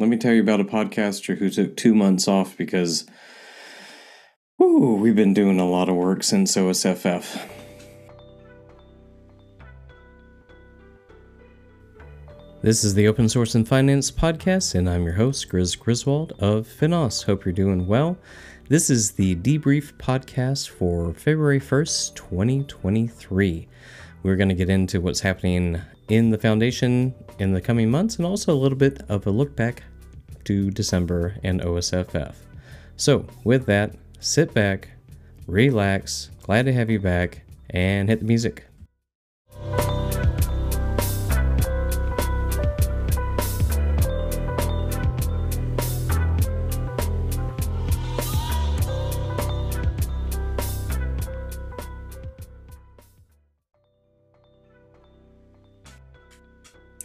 let me tell you about a podcaster who took two months off because whew, we've been doing a lot of work since OSFF. This is the Open Source and Finance Podcast, and I'm your host, Grizz Griswold of Finos. Hope you're doing well. This is the debrief podcast for February 1st, 2023. We're going to get into what's happening in the foundation in the coming months and also a little bit of a look back to December and OSFF. So, with that, sit back, relax, glad to have you back, and hit the music.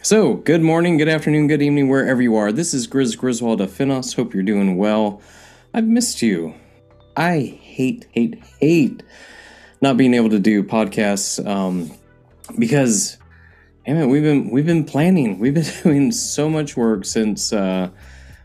So, good morning, good afternoon, good evening, wherever you are. This is Grizz Griswold of Finos. Hope you're doing well. I've missed you. I hate, hate, hate not being able to do podcasts um, because, damn it, we've been we've been planning. We've been doing so much work since uh,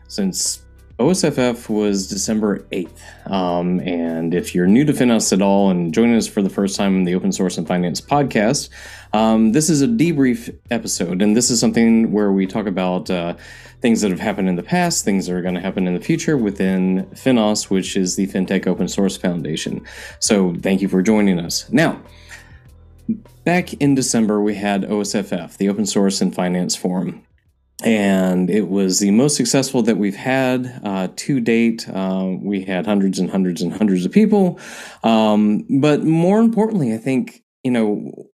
since OSFF was December 8th. Um, and if you're new to Finos at all and joining us for the first time in the Open Source and Finance podcast, um, this is a debrief episode. And this is something where we talk about uh, things that have happened in the past, things that are going to happen in the future within Finos, which is the FinTech Open Source Foundation. So thank you for joining us. Now, back in December, we had OSFF, the Open Source and Finance Forum and it was the most successful that we've had uh, to date. Uh, we had hundreds and hundreds and hundreds of people, um, but more importantly, I think you know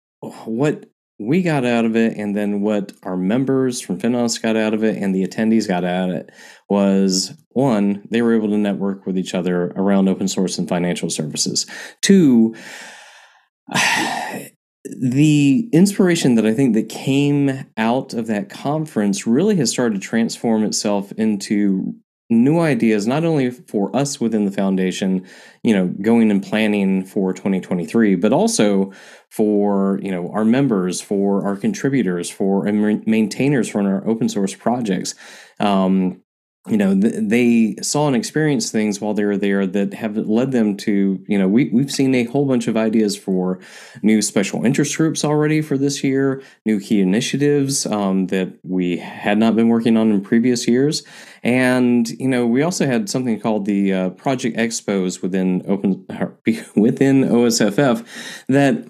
what we got out of it, and then what our members from Finos got out of it, and the attendees got out of it was one, they were able to network with each other around open source and financial services. Two the inspiration that I think that came out of that conference really has started to transform itself into new ideas not only for us within the foundation you know going and planning for 2023 but also for you know our members for our contributors for maintainers for our open source projects. Um, you know th- they saw and experienced things while they were there that have led them to you know we, we've seen a whole bunch of ideas for new special interest groups already for this year new key initiatives um, that we had not been working on in previous years. And you know we also had something called the uh, project expos within open within osff that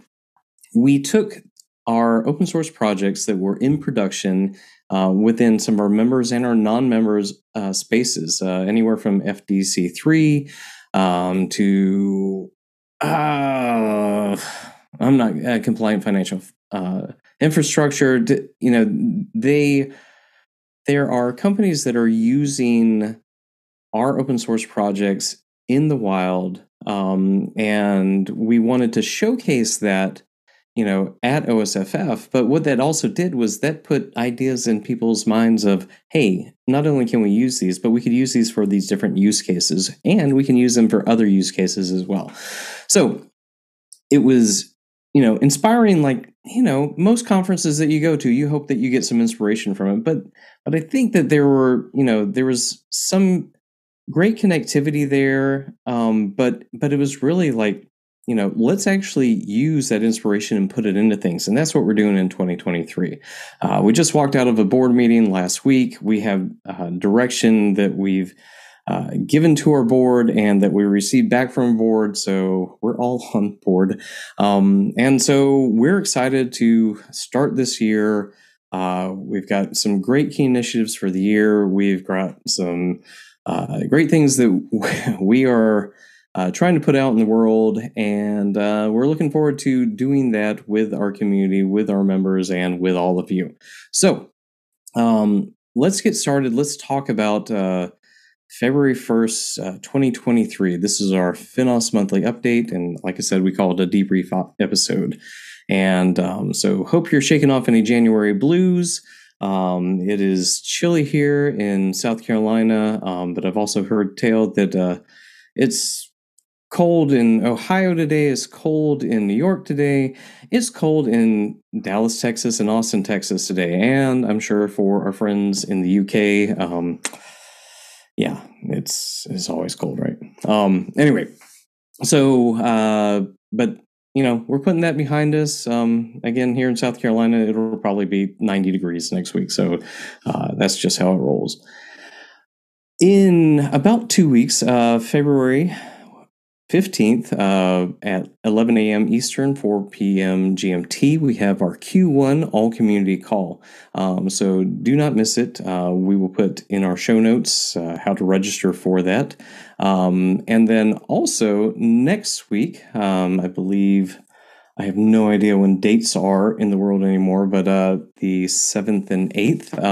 we took our open source projects that were in production uh, within some of our members and our non-members uh, spaces, uh, anywhere from FDC3 um, to uh, I'm not uh, compliant financial uh, infrastructure. You know, they there are companies that are using our open source projects in the wild, um, and we wanted to showcase that you know, at OSFF. But what that also did was that put ideas in people's minds of, hey, not only can we use these, but we could use these for these different use cases, and we can use them for other use cases as well. So it was, you know, inspiring. Like you know, most conferences that you go to, you hope that you get some inspiration from it. But but I think that there were, you know, there was some great connectivity there. Um, but but it was really like you know, let's actually use that inspiration and put it into things. And that's what we're doing in 2023. Uh, we just walked out of a board meeting last week. We have uh, direction that we've uh, given to our board and that we received back from board. So we're all on board. Um, and so we're excited to start this year. Uh, we've got some great key initiatives for the year. We've got some uh, great things that we are uh, trying to put out in the world. And uh, we're looking forward to doing that with our community, with our members, and with all of you. So um, let's get started. Let's talk about uh, February 1st, uh, 2023. This is our Finos monthly update. And like I said, we call it a debrief episode. And um, so hope you're shaking off any January blues. Um, it is chilly here in South Carolina, um, but I've also heard tale that uh, it's cold in Ohio today. It's cold in New York today. It's cold in Dallas, Texas, and Austin, Texas today. And I'm sure for our friends in the UK, um, yeah, it's it's always cold, right? Um, anyway, so uh, but you know we're putting that behind us. Um, again, here in South Carolina, it'll probably be 90 degrees next week, so uh, that's just how it rolls. In about two weeks, uh, February 15th uh, at 11 a.m. Eastern, 4 p.m. GMT, we have our Q1 All Community Call. Um, so do not miss it. Uh, we will put in our show notes uh, how to register for that. Um, and then also next week, um, I believe. I have no idea when dates are in the world anymore, but uh, the 7th and 8th.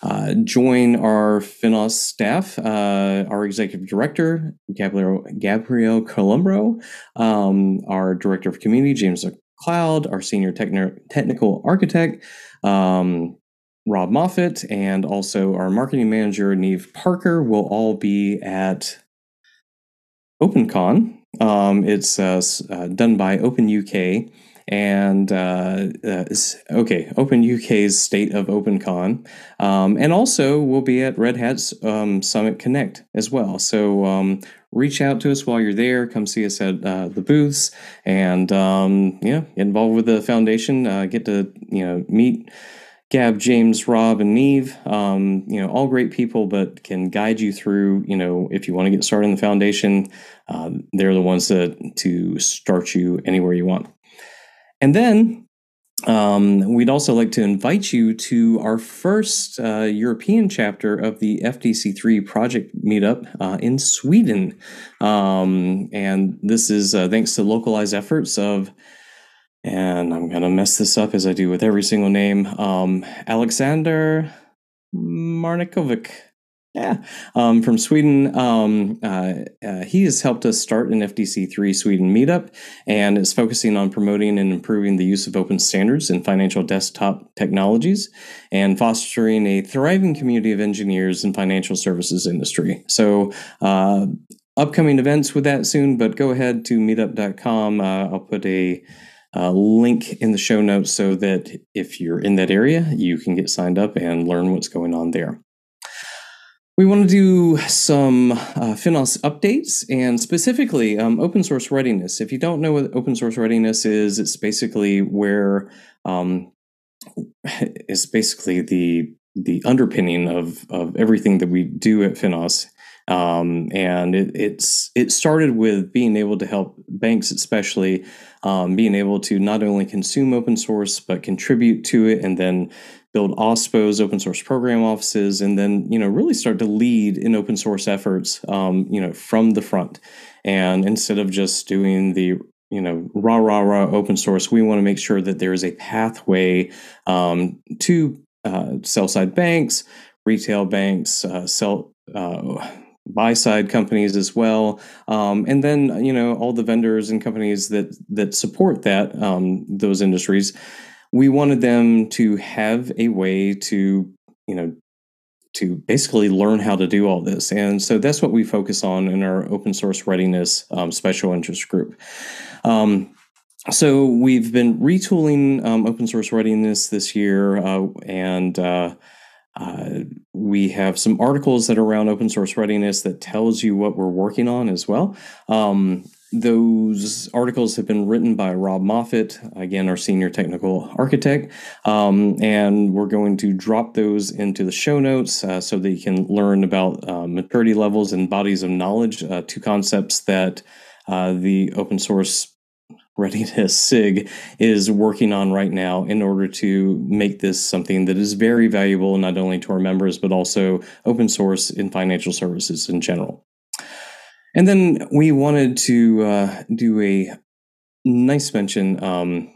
Uh, join our Finos staff, uh, our executive director, Gabriel, Gabriel Columbro, um, our director of community, James McLeod, our senior techni- technical architect, um, Rob Moffat, and also our marketing manager, Neve Parker, will all be at OpenCon. Um, it's uh, uh done by Open UK and uh, uh, okay, Open UK's State of OpenCon, um, and also we'll be at Red Hat's um, Summit Connect as well. So um, reach out to us while you're there. Come see us at uh, the booths, and um, yeah, get involved with the foundation. Uh, get to you know meet. Gab, James, Rob, and Neve, um, you know, all great people, but can guide you through, you know, if you want to get started in the foundation, uh, they're the ones that to start you anywhere you want. And then um, we'd also like to invite you to our first uh, European chapter of the FDC3 project meetup uh, in Sweden. Um, and this is uh, thanks to localized efforts of, and I'm going to mess this up as I do with every single name, um, Alexander Marnikovic yeah, um, from Sweden. Um, uh, uh, he has helped us start an FDC3 Sweden meetup and is focusing on promoting and improving the use of open standards in financial desktop technologies and fostering a thriving community of engineers in financial services industry. So, uh, upcoming events with that soon, but go ahead to meetup.com. Uh, I'll put a uh, link in the show notes so that if you're in that area, you can get signed up and learn what's going on there. We want to do some uh, Finos updates and specifically um, open source readiness. If you don't know what open source readiness is, it's basically where um, it's basically the the underpinning of of everything that we do at Finos. Um, and it, it's it started with being able to help banks, especially um, being able to not only consume open source but contribute to it, and then build OSPOs, open source program offices, and then you know really start to lead in open source efforts, um, you know, from the front. And instead of just doing the you know rah rah rah open source, we want to make sure that there is a pathway um, to uh, sell side banks, retail banks, uh, sell. Uh, buy side companies as well um, and then you know all the vendors and companies that that support that um, those industries we wanted them to have a way to, you know, to basically learn how to do all this. And so that's what we focus on in our open source readiness um, special interest group. Um, so we've been retooling um, open source readiness this year, uh, and uh, uh, we have some articles that are around open source readiness that tells you what we're working on as well. Um, those articles have been written by Rob Moffat, again, our senior technical architect. Um, and we're going to drop those into the show notes uh, so that you can learn about uh, maturity levels and bodies of knowledge, uh, two concepts that uh, the open source readiness SIG is working on right now in order to make this something that is very valuable not only to our members, but also open source in financial services in general. And then we wanted to uh, do a nice mention um,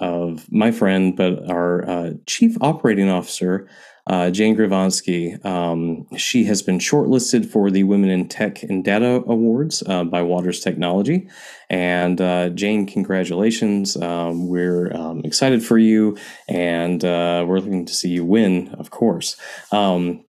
of my friend, but our uh, chief operating officer, uh, Jane Gavronsky. Um, she has been shortlisted for the Women in Tech and Data Awards uh, by Waters Technology. And uh, Jane, congratulations. Um, we're um, excited for you, and uh, we're looking to see you win, of course. Um,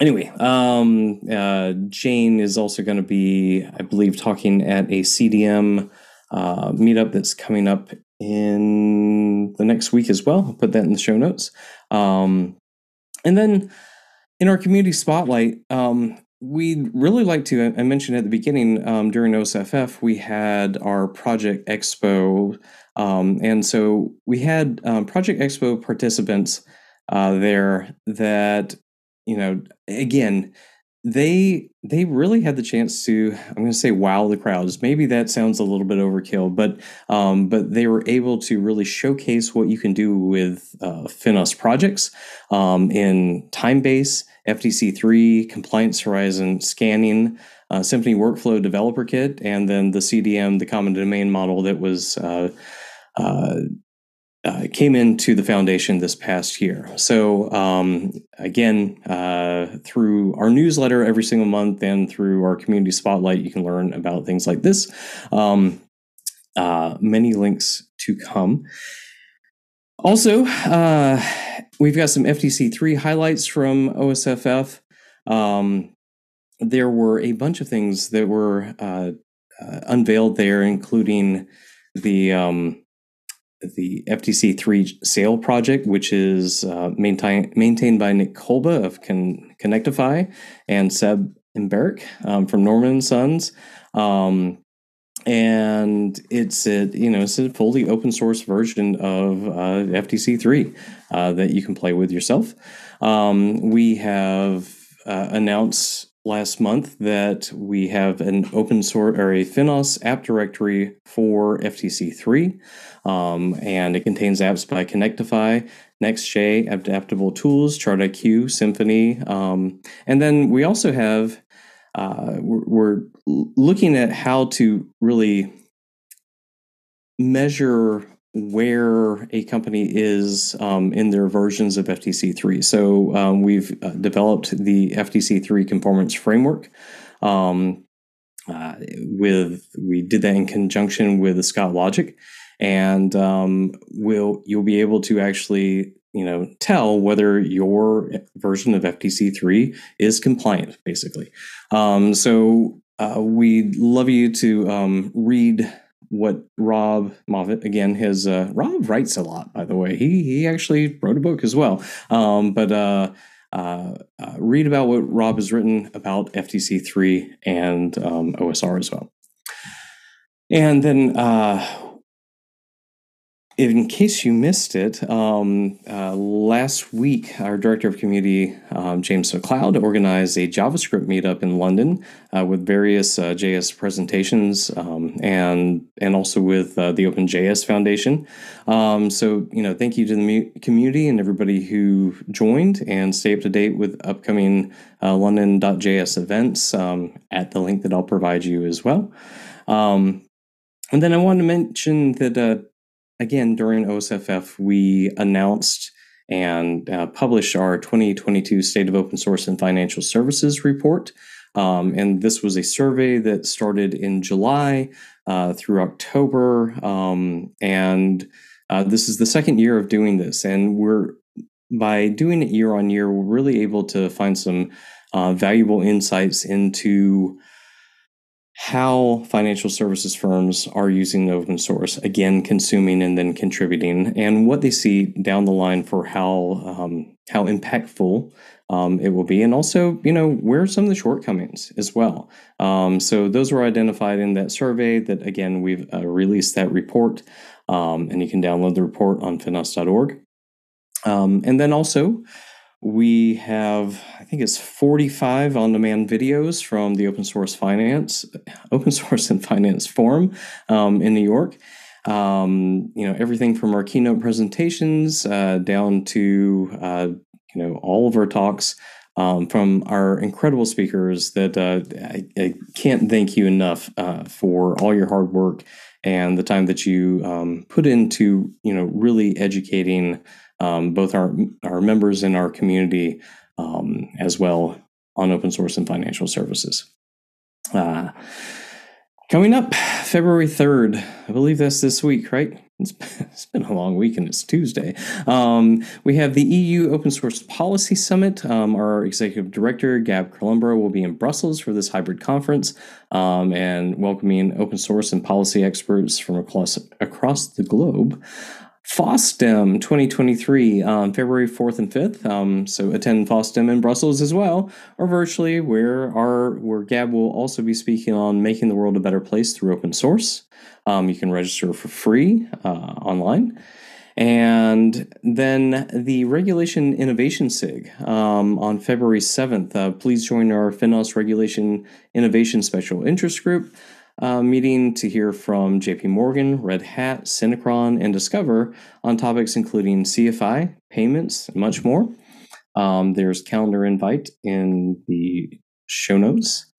anyway, um, uh, Jane is also going to be, I believe, talking at a CDM uh, meetup that's coming up in the next week as well. I'll put that in the show notes. Um, and then in our community spotlight, um, we'd really like to. I mentioned at the beginning um, during OSFF, we had our Project Expo, um, and so we had um, Project Expo participants uh, there that you know again they they really had the chance to i'm going to say wow the crowds. Maybe that sounds a little bit overkill but um, but they were able to really showcase what you can do with uh, finos projects um, in timebase FDC3 compliance horizon scanning uh, symphony workflow developer kit and then the cdm the common domain model that was uh, uh, uh, came into the foundation this past year. So, um, again, uh, through our newsletter every single month and through our community spotlight, you can learn about things like this. Um, uh, many links to come. Also, uh, we've got some FDC3 highlights from OSFF. Um, there were a bunch of things that were uh, uh, unveiled there, including the um, the FDC3 Sail project, which is uh, maintain, maintained by Nick Kolba of Con- Connectifi and Seb M'Barek um, from Norman Sons. Um, and it's a you know it's a fully open source version of uh, FDC3 uh, that you can play with yourself. Um, we have uh, announced last month that we have an open source or a Finos app directory for FDC3. Um, and it contains apps by Connectifi, Next.js, Adaptable Tools, ChartIQ, Symphony, Um, and then we also have, uh, we're looking at how to really measure where a company is um, in their versions of FDC3. So um, we've uh, developed the FDC3 conformance framework. Um, uh, with we did that in conjunction with the Scott Logic, and um, will you'll be able to actually you know tell whether your version of FDC3 is compliant, basically. Um, so uh, we'd love you to um, read what Rob Moffat again his uh, Rob writes a lot by the way. He he actually wrote a book as well. Um, but uh, uh, uh read about what Rob has written about FDC3 and um, OSR as well. And then uh, in case you missed it, um, uh, last week our director of community, um, James McLeod, organized a JavaScript meetup in London uh, with various uh, JS presentations um, and and also with uh, the OpenJS Foundation. Um, so you know, thank you to the community and everybody who joined, and stay up to date with upcoming uh, London.js events um, at the link that I'll provide you as well. Um, and then I wanted to mention that uh, again, during OSFF, we announced and uh, published our 2022 State of Open Source and Financial Services report. Um, and this was a survey that started in July uh, through October. Um, and uh, this is the second year of doing this. And we're, by doing it year on year, we're really able to find some uh, valuable insights into how financial services firms are using open source, again, consuming and then contributing, and what they see down the line for how um, how impactful um, it will be, and also, you know, where are some of the shortcomings as well. Um, so those were identified in that survey. That again, we've uh, released that report, um, and you can download the report on finos.org. Um, and then also, we have, I think it's 45 on demand videos from the Open Source Finance, Open Source and Finance Forum um, in New York. Um, you know, everything from our keynote presentations uh, down to, uh, you know, all of our talks um, from our incredible speakers that uh, I, I, can't thank you enough uh, for all your hard work and the time that you um, put into, you know, really educating um, both our our members in our community um, as well on open source and financial services. Uh, coming up February 3rd, I believe that's this week, right? It's, it's been a long week and it's Tuesday. Um, we have the EU Open Source Policy Summit. Um, our executive director, Gab Columbro, will be in Brussels for this hybrid conference um, and welcoming open source and policy experts from across, across the globe. FOSDEM 2023 on February 4th and 5th. Um, so attend FOSDEM in Brussels as well, or virtually, where our where Gab will also be speaking on making the world a better place through open source. Um, you can register for free uh, online. And then the Regulation Innovation SIG um, on February 7th. Uh, please join our FinOS Regulation Innovation Special Interest Group uh, meeting to hear from JP Morgan, Red Hat, Synchron, and Discover on topics including CFI, payments, and much more. Um, there's calendar invite in the show notes.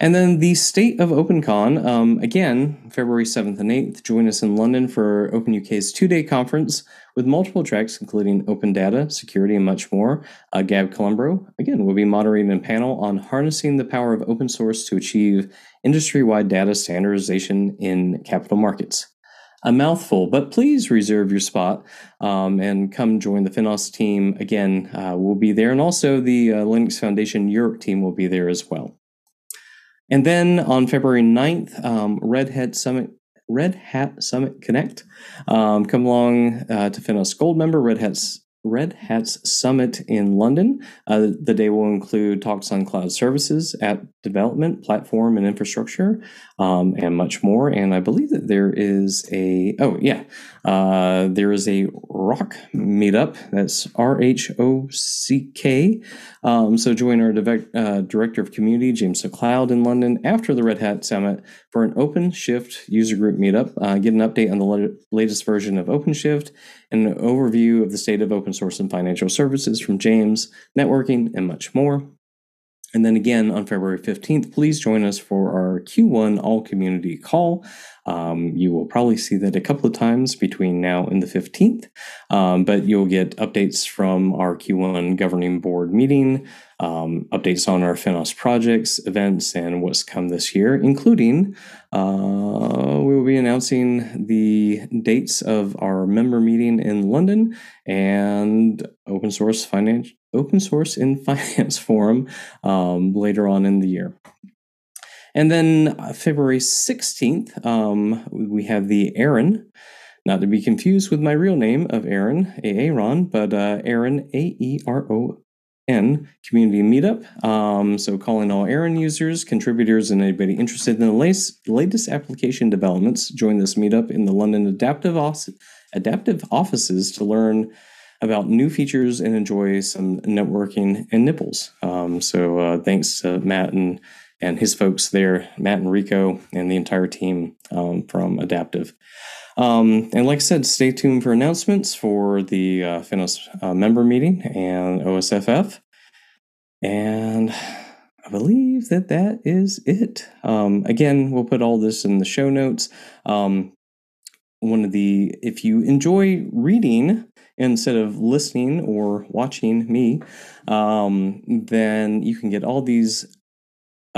And then the state of OpenCon, um, again, February 7th and 8th. Join us in London for Open UK's two day conference with multiple tracks, including open data, security, and much more. Uh, Gab Columbro, again, will be moderating a panel on harnessing the power of open source to achieve industry wide data standardization in capital markets. A mouthful, but please reserve your spot um, and come join the Finos team. Again, uh, we'll be there, and also the uh, Linux Foundation Europe team will be there as well. And then on February 9th, um, Red Hat Summit Red Hat Summit Connect. Um, come along uh, to Finos Gold member, Red Hat's Red Hat's Summit in London. Uh, the day will include talks on cloud services, app development, platform and infrastructure, um, and much more. And I believe that there is a, oh, yeah, uh, there is a ROCK meetup. That's R H O C K. Um, so join our uh, Director of Community, James McLeod, in London after the Red Hat Summit for an OpenShift user group meetup. Uh, get an update on the latest version of OpenShift and an overview of the state of open source and financial services from James, networking, and much more. And then again on February 15th, please join us for our Q1 All Community Call. Um, you will probably see that a couple of times between now and the 15th, um, but you'll get updates from our Q1 Governing Board meeting, um, updates on our Finos projects, events, and what's come this year, including uh, we will be announcing the dates of our member meeting in London and open source finance, open source in finance forum um, later on in the year. And then uh, February 16th, um, we have the Aeron, not to be confused with my real name of Aaron, Aaron, but uh, Aeron, A E R O N community meetup. Um, so, calling all Aeron users, contributors, and anybody interested in the latest, latest application developments, join this meetup in the London Adaptive, Adaptive offices to learn about new features and enjoy some networking and nipples. Um, so, uh, thanks to Matt and and his folks there, Matt and Rico, and the entire team um, from Adaptive. Um, and like I said, stay tuned for announcements for the uh, Finos uh, member meeting and OSFF. And I believe that that is it. Um, again, we'll put all this in the show notes. Um, one of the, if you enjoy reading instead of listening or watching me, um, then you can get all these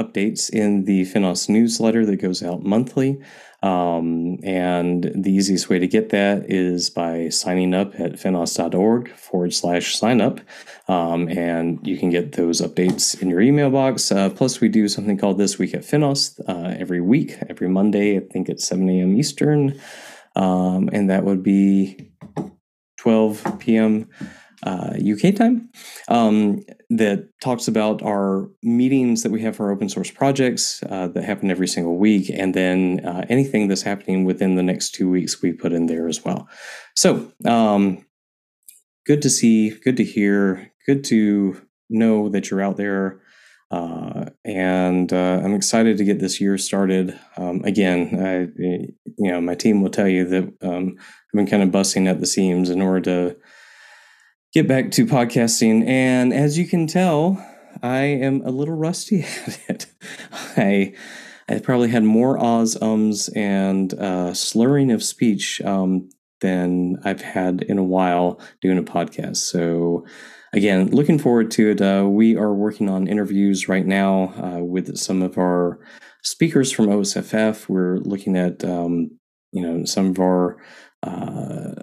updates in the Finos newsletter that goes out monthly. Um, and the easiest way to get that is by signing up at finos.org forward slash sign up. Um, and you can get those updates in your email box. Uh, plus, we do something called This Week at Finos uh, every week, every Monday, I think at 7 a.m. Eastern. Um, and that would be 12 p.m uh, UK time um, that talks about our meetings that we have for open source projects uh, that happen every single week, and then uh, anything that's happening within the next two weeks we put in there as well. So, um, good to see, good to hear, good to know that you're out there. Uh, and uh, I'm excited to get this year started. Um, again, I, you know, my team will tell you that um, I've been kind of busting at the seams in order to get back to podcasting. And as you can tell, I am a little rusty at it. I I probably had more ahs, ums, and uh, slurring of speech um, than I've had in a while doing a podcast. So, again, looking forward to it. Uh, we are working on interviews right now uh, with some of our speakers from OSFF. We're looking at um, you know some of our uh,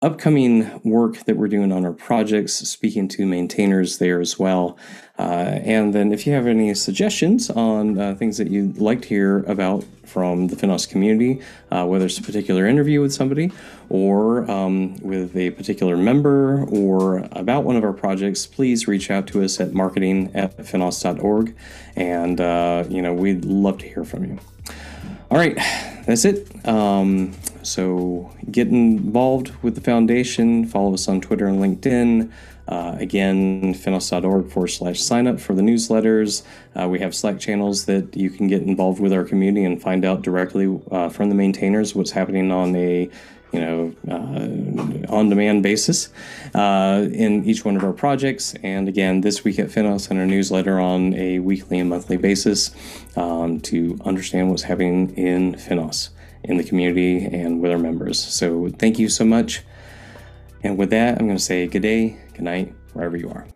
upcoming work that we're doing on our projects, speaking to maintainers there as well. Uh, and then if you have any suggestions on uh, things that you'd like to hear about from the Finos community, uh, whether it's a particular interview with somebody or um, with a particular member or about one of our projects, please reach out to us at marketing at finos.org. And, uh, you know, we'd love to hear from you. All right, that's it. Um, so get involved with the foundation. Follow us on Twitter and LinkedIn. Uh, again, finos.org forward slash sign up for the newsletters. Uh, we have Slack channels that you can get involved with our community and find out directly uh, from the maintainers what's happening on a you know, uh, on demand basis uh, in each one of our projects. And again, this week at Finos and our newsletter on a weekly and monthly basis um, to understand what's happening in Finos, in the community, and with our members. So thank you so much. And with that, I'm going to say good day, good night, wherever you are.